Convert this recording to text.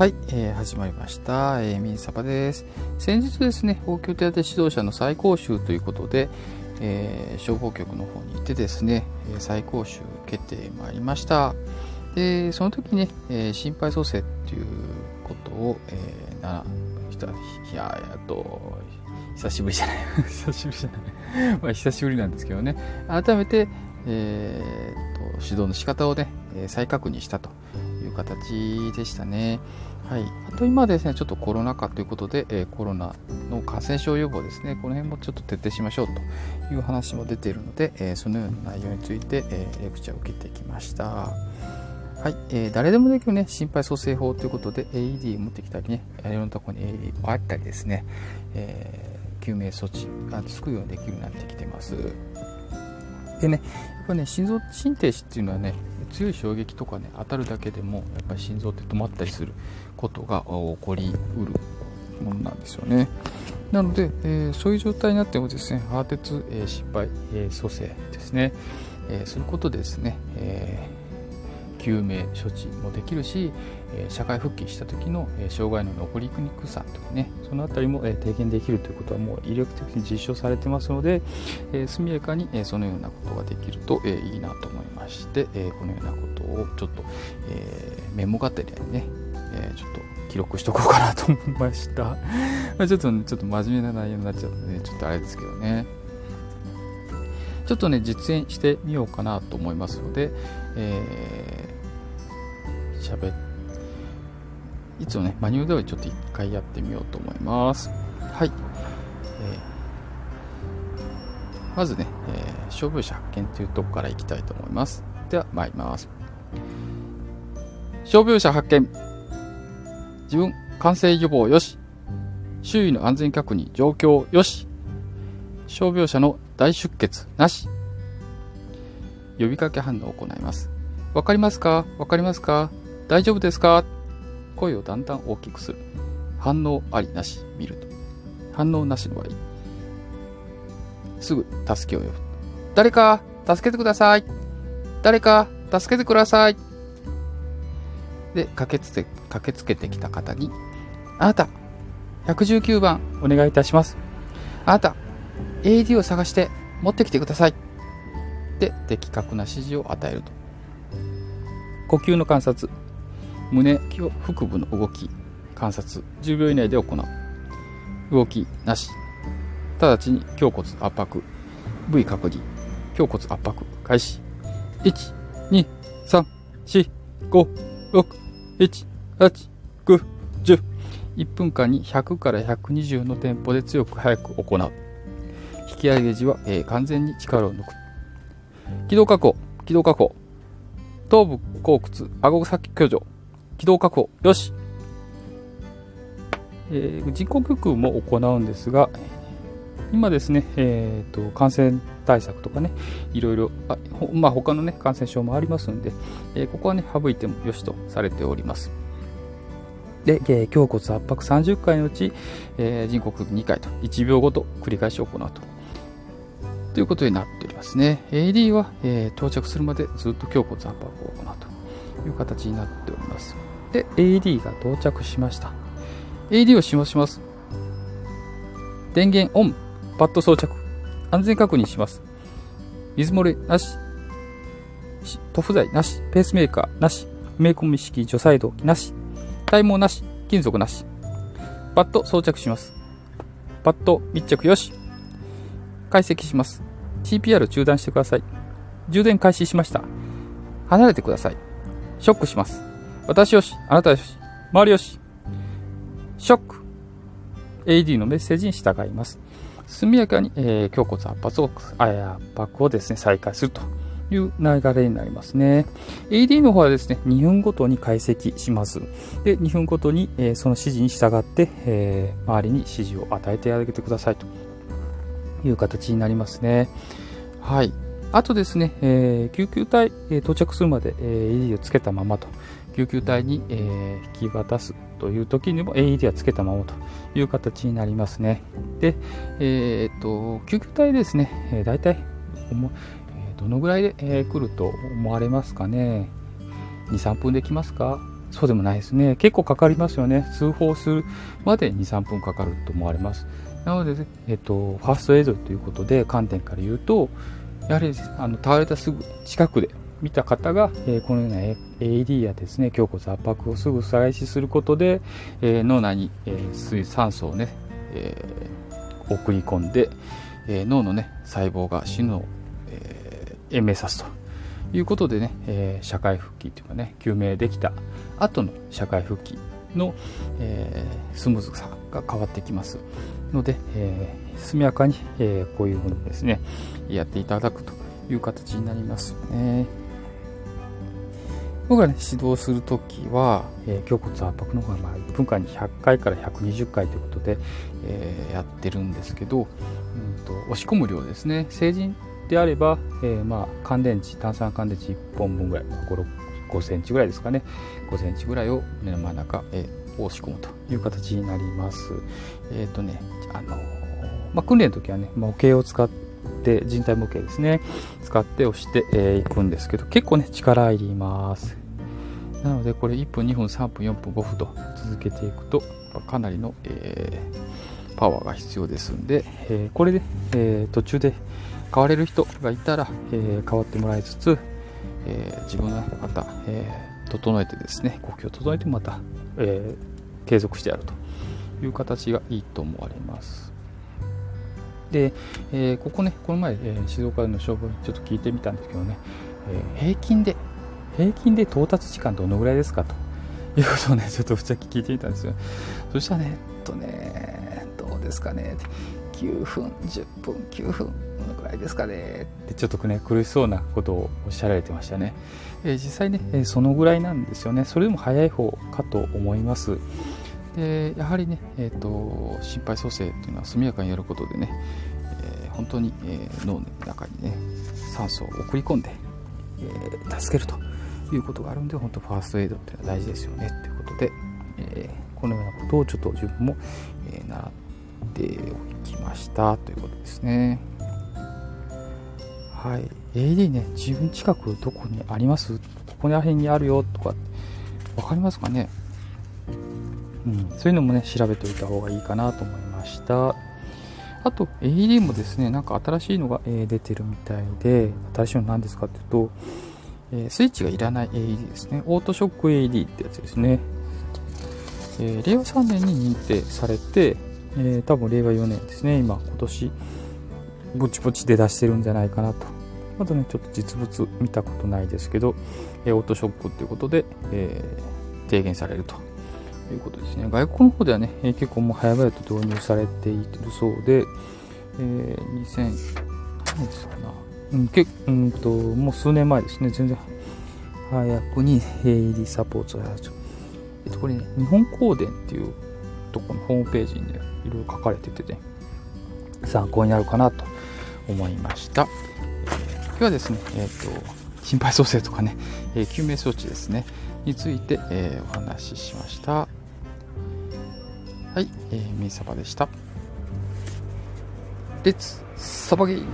はい、えー、始まりました。えー、ミンサバです。先日ですね、応急手当指導者の再講習ということで、えー、消防局の方に行ってですね、再講習受けてまいりました。で、その時ね、えー、心肺蘇生っていうことを、えー、な、ひたいや、やっと、久しぶりじゃない。久しぶりじゃない。まあ、久しぶりなんですけどね、改めて、えー、と、指導の仕方をね、再確認したという形でしたね。はい、あと今ですね、ちょっとコロナ禍ということで、えー、コロナの感染症予防ですね、この辺もちょっと徹底しましょうという話も出ているので、えー、そのような内容について、えー、レクチャーを受けてきました。はい、えー、誰でもできるね、心肺蘇生法ということで、AED を持ってきたりね、いろんなところに AED あったりですね、えー、救命措置がつくようにできるようになってきてます。でね、やっぱね、心臓心停止っていうのはね、強い衝撃とかね当たるだけでもやっぱり心臓って止まったりすることが起こりうるものなんですよね。なので、えー、そういう状態になってもですねハーテツ、えー、失敗、えー、蘇生ですね、えー、そういうことでですね、えー救命処置もできるし、社会復帰した時の、障害の残りにくさとかねその辺りも、え低減できるということはもう威力的に実証されてますので、速やかに、そのようなことができると、いいなと思いまして、このようなことをちょっと、メモがてらにね、ちょっと記録しとこうかなと思いました。ちょっと、ね、ちょっと真面目な内容になっちゃうので、ちょっとあれですけどね。ちょっとね、実演してみようかなと思いますので、えー、喋いつもね、マニュアル通りちょっと一回やってみようと思います。はい。えー、まずね、えー、消防車発見というとこからいきたいと思います。では、参ります。消防車発見。自分、感染予防よし。周囲の安全確認、状況よし。傷病者の大出血なし。呼びかけ反応を行います。わかりますか？わかりますか？大丈夫ですか？声をだんだん大きくする。反応ありなし、見ると。反応なしの場合。すぐ助けを呼ぶ。誰か助けてください。誰か助けてください。で、駆けつけ、駆けつけてきた方に、あなた、119番お願いいたします。あなた、AD を探して持ってきてください。で、的確な指示を与えると。呼吸の観察、胸、腹部の動き、観察、10秒以内で行う。動きなし。直ちに胸骨圧迫、部位確認、胸骨圧迫、開始。1、2、3、4、5、6、7、8、9、10。1分間に100から120のテンポで強く早く行う。引き上げ時は、えー、完全に力を抜く。軌道確保、軌道確保。頭部、後屈、顎先挙助。軌道確保、よし。えー、人工呼吸も行うんですが、今ですね、えーと、感染対策とかね、いろいろ、あまあ、他のね、感染症もありますんで、えー、ここはね、省いてもよしとされております。で、えー、胸骨圧迫30回のうち、えー、人工呼吸2回と1秒ごと繰り返し行うと。ということになっておりますね。AD は、えー、到着するまでずっと胸骨圧迫を行うという形になっております。で、AD が到着しました。AD を使用します。電源オン、パッド装着、安全確認します。水漏れなし、塗布剤なし、ペースメーカーなし、埋め込み式除細動機なし、体毛なし、金属なし。パッド装着します。パッド密着よし。解析します。CPR 中断してください。充電開始しました。離れてください。ショックします。私よし、あなたよし、周りよし。ショック。AD のメッセージに従います。速やかに、えー、胸骨圧迫を圧迫をですね、再開するという流れになりますね。AD の方はですね、2分ごとに解析します。で、2分ごとに、えー、その指示に従って、えー、周りに指示を与えてあげてくださいという形になりますね。はい。あとですね、えー、救急隊、えー、到着するまで、えー、AED をつけたままと、救急隊に、えー、引き渡すという時にも AED はつけたままという形になりますね。で、えー、っと、救急隊ですね、えー、大体、どのぐらいで、えー、来ると思われますかね。2、3分で来ますかそうでもないですね。結構かかりますよね。通報するまで2、3分かかると思われます。なので、えっと、ファーストエイドということで、観点から言うと、やはりあの倒れたすぐ近くで見た方が、えー、このような AED やですね胸骨圧迫をすぐ再開することで、えー、脳内に、えー、水酸素をね、え送り込んで、え脳のね細胞が死ぬのを、え延命さすということでね、え社会復帰というかね救命できた後の社会復帰の、えスムーズさが変わってきますので、え速やかに、えこういうものをですねやっていただくという形になりますね。僕がね、指導するときは、えー、胸骨圧迫の方が、まあ、1分間に100回から120回ということで、えー、やってるんですけど、うんと、押し込む量ですね。成人であれば、えー、まあ、乾電池、炭酸乾電池1本分ぐらい、5、5センチぐらいですかね。5センチぐらいを目の真ん中、えー、押し込むという形になります。えっ、とね、あのまあ、訓練の時はね、模型を使って、人体模型ですね使って押してい、えー、くんですけど結構ね力いりますなのでこれ1分2分3分4分5分と続けていくとかなりの、えー、パワーが必要ですんで、えー、これで、えー、途中で変われる人がいたら、え変わってもらいつつ、え自分のまた、え整えてですね呼吸を整えてまた、え継続してやるという形がいいと思われます。で、えー、ここね、この前、えー、静岡の消防にちょっと聞いてみたんですけどね、えー、平均で、平均で到達時間どのぐらいですか？ということをね、ちょっとぶっちゃけ聞いてみたんですよ。そしたらね、えっとね、どうですかねって、9分、10分、9分、どのぐらいですかねってちょっとね、苦しそうなことをおっしゃられてましたね。えー、実際ね、えそのぐらいなんですよね。それでも早い方かと思います。でやはりね、えーと、心肺蘇生というのは速やかにやることでね、えー、本当に、えー、脳の中にね酸素を送り込んで、えー、助けるということがあるんで本当ファーストエイドっていうのは大事ですよねということで、えこのようなことをちょっと自分も、え習ってておきましたということですね。はい、AD ね自分近くどこにあります？ここら辺にあるよとか分かりますかね？うん、そういうのもね調べておいた方がいいかなと思いました。あと AED もですねなんか新しいのが、え、出てるみたいで新しいの何ですかっていうと、え、スイッチがいらない AED ですね。オートショック AED ってやつですね、えー、令和3年に認定されて、え多分令和4年ですね。今今年ぼちぼちで出してるんじゃないかなと。まだねちょっと実物見たことないですけど、えオートショックっていうことで、え低減されると。いうことですね。外国の方ではね、えー、結構もう早々と導入されているそうで、えー、2000、何ですかな、うん、けうんと、もう数年前ですね、全然早くに AED サポートをやると。えっと、これね、日本香典っていうとこのホームページにね、いろいろ書かれててね、参考になるかなと思いました。今日はですね、えっ、ー、と、心肺蘇生とかね、えー、救命装置ですね、について、えー、お話ししました。はい、えー、ミーサバでした。レッツサバゲー